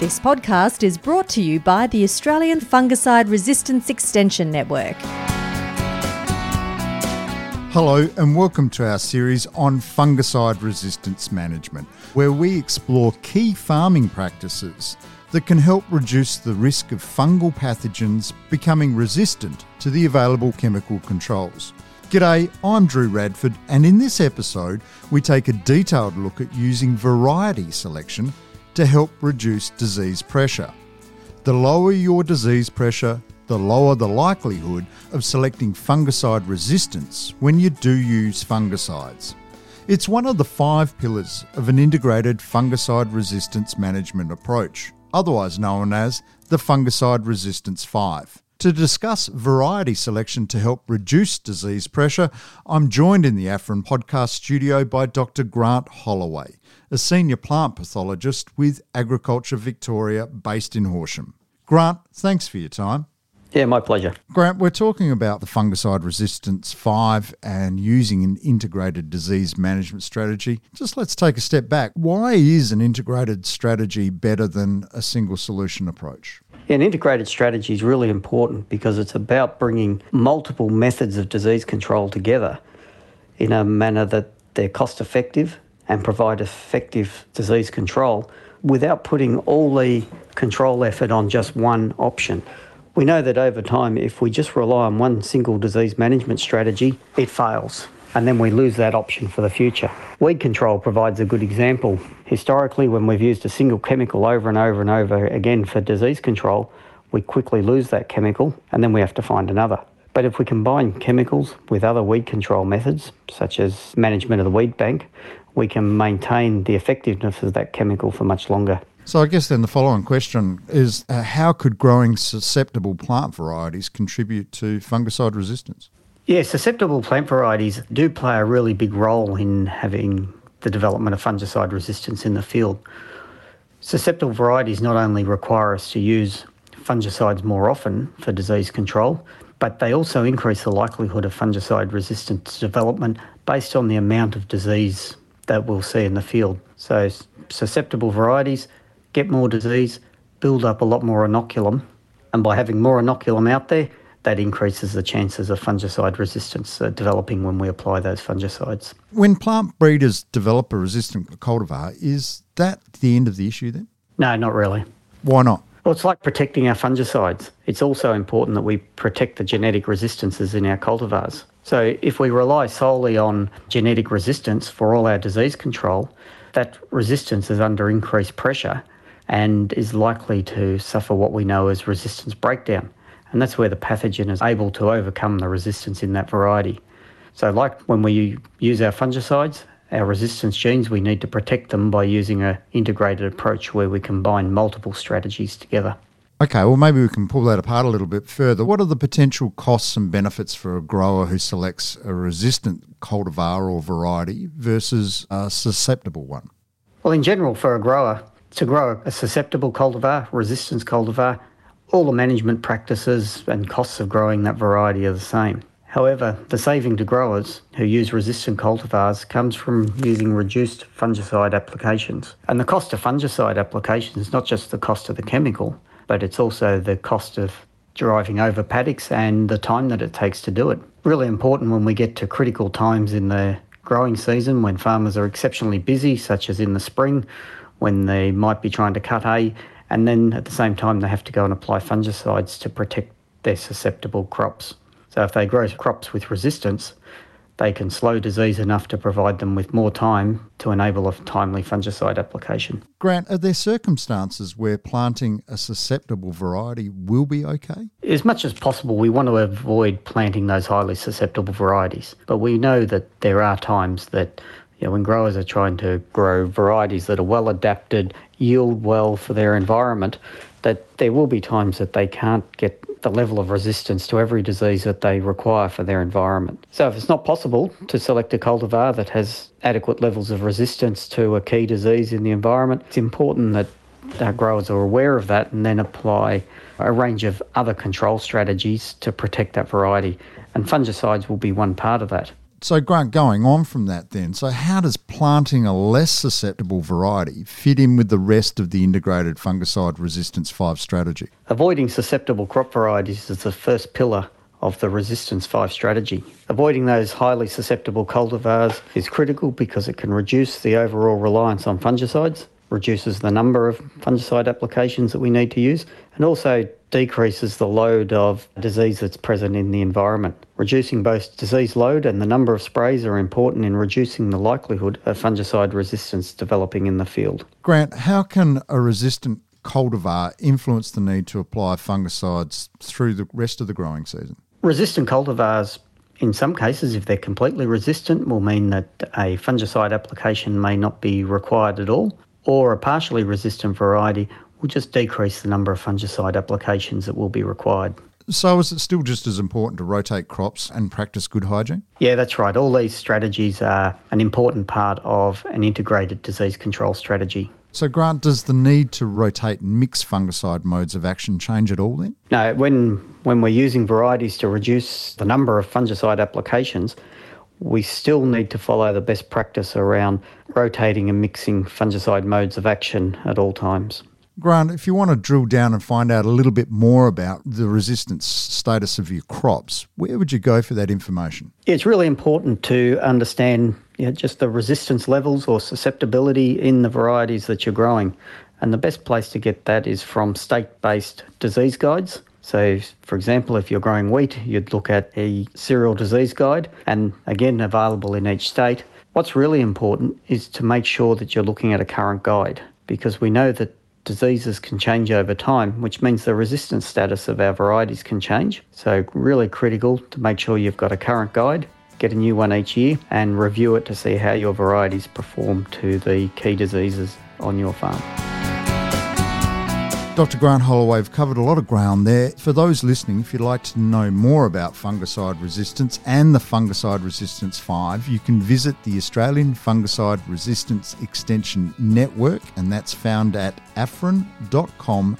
This podcast is brought to you by the Australian Fungicide Resistance Extension Network. Hello, and welcome to our series on fungicide resistance management, where we explore key farming practices that can help reduce the risk of fungal pathogens becoming resistant to the available chemical controls. G'day, I'm Drew Radford, and in this episode, we take a detailed look at using variety selection to help reduce disease pressure. The lower your disease pressure, the lower the likelihood of selecting fungicide resistance when you do use fungicides. It's one of the five pillars of an integrated fungicide resistance management approach, otherwise known as the Fungicide Resistance 5. To discuss variety selection to help reduce disease pressure, I'm joined in the AFREN podcast studio by Dr. Grant Holloway, a senior plant pathologist with Agriculture Victoria based in Horsham. Grant, thanks for your time. Yeah, my pleasure. Grant, we're talking about the fungicide resistance 5 and using an integrated disease management strategy. Just let's take a step back. Why is an integrated strategy better than a single solution approach? An integrated strategy is really important because it's about bringing multiple methods of disease control together in a manner that they're cost effective and provide effective disease control without putting all the control effort on just one option. We know that over time, if we just rely on one single disease management strategy, it fails and then we lose that option for the future. Weed control provides a good example. Historically, when we've used a single chemical over and over and over again for disease control, we quickly lose that chemical and then we have to find another. But if we combine chemicals with other weed control methods, such as management of the weed bank, we can maintain the effectiveness of that chemical for much longer. So, I guess then the following question is uh, how could growing susceptible plant varieties contribute to fungicide resistance? Yeah, susceptible plant varieties do play a really big role in having the development of fungicide resistance in the field. Susceptible varieties not only require us to use fungicides more often for disease control, but they also increase the likelihood of fungicide resistance development based on the amount of disease that we'll see in the field. So, susceptible varieties get more disease, build up a lot more inoculum, and by having more inoculum out there, that increases the chances of fungicide resistance uh, developing when we apply those fungicides. When plant breeders develop a resistant cultivar, is that the end of the issue then? No, not really. Why not? Well, it's like protecting our fungicides. It's also important that we protect the genetic resistances in our cultivars. So, if we rely solely on genetic resistance for all our disease control, that resistance is under increased pressure and is likely to suffer what we know as resistance breakdown. And that's where the pathogen is able to overcome the resistance in that variety. So, like when we use our fungicides, our resistance genes, we need to protect them by using an integrated approach where we combine multiple strategies together. Okay, well, maybe we can pull that apart a little bit further. What are the potential costs and benefits for a grower who selects a resistant cultivar or variety versus a susceptible one? Well, in general, for a grower, to grow a susceptible cultivar, resistance cultivar, all the management practices and costs of growing that variety are the same. However, the saving to growers who use resistant cultivars comes from using reduced fungicide applications. And the cost of fungicide applications is not just the cost of the chemical, but it's also the cost of driving over paddocks and the time that it takes to do it. Really important when we get to critical times in the growing season when farmers are exceptionally busy, such as in the spring when they might be trying to cut hay and then at the same time they have to go and apply fungicides to protect their susceptible crops. So if they grow crops with resistance, they can slow disease enough to provide them with more time to enable a timely fungicide application. Grant, are there circumstances where planting a susceptible variety will be okay? As much as possible, we want to avoid planting those highly susceptible varieties. But we know that there are times that you know, when growers are trying to grow varieties that are well adapted yield well for their environment, that there will be times that they can't get the level of resistance to every disease that they require for their environment. So, if it's not possible to select a cultivar that has adequate levels of resistance to a key disease in the environment, it's important that our growers are aware of that and then apply a range of other control strategies to protect that variety. And fungicides will be one part of that. So, Grant, going on from that then, so how does planting a less susceptible variety fit in with the rest of the integrated fungicide resistance 5 strategy? Avoiding susceptible crop varieties is the first pillar of the Resistance 5 strategy. Avoiding those highly susceptible cultivars is critical because it can reduce the overall reliance on fungicides, reduces the number of fungicide applications that we need to use, and also decreases the load of disease that's present in the environment. Reducing both disease load and the number of sprays are important in reducing the likelihood of fungicide resistance developing in the field. Grant, how can a resistant cultivar influence the need to apply fungicides through the rest of the growing season? Resistant cultivars, in some cases, if they're completely resistant, will mean that a fungicide application may not be required at all, or a partially resistant variety will just decrease the number of fungicide applications that will be required. So, is it still just as important to rotate crops and practice good hygiene? Yeah, that's right. All these strategies are an important part of an integrated disease control strategy. So, Grant, does the need to rotate and mix fungicide modes of action change at all then? No, when, when we're using varieties to reduce the number of fungicide applications, we still need to follow the best practice around rotating and mixing fungicide modes of action at all times. Grant, if you want to drill down and find out a little bit more about the resistance status of your crops, where would you go for that information? It's really important to understand you know, just the resistance levels or susceptibility in the varieties that you're growing. And the best place to get that is from state based disease guides. So, for example, if you're growing wheat, you'd look at a cereal disease guide, and again, available in each state. What's really important is to make sure that you're looking at a current guide because we know that diseases can change over time, which means the resistance status of our varieties can change. So, really critical to make sure you've got a current guide, get a new one each year, and review it to see how your varieties perform to the key diseases on your farm. Dr. Grant Holloway, we've covered a lot of ground there. For those listening, if you'd like to know more about fungicide resistance and the Fungicide Resistance 5, you can visit the Australian Fungicide Resistance Extension Network, and that's found at afren.com.au.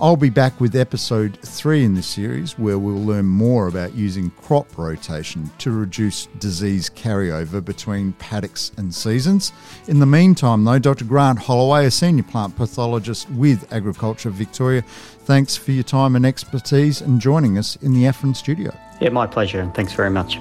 I'll be back with episode three in this series where we'll learn more about using crop rotation to reduce disease carryover between paddocks and seasons. In the meantime, though, Dr. Grant Holloway, a senior plant pathologist with Agriculture Victoria, thanks for your time and expertise and joining us in the AFREN studio. Yeah, my pleasure, and thanks very much.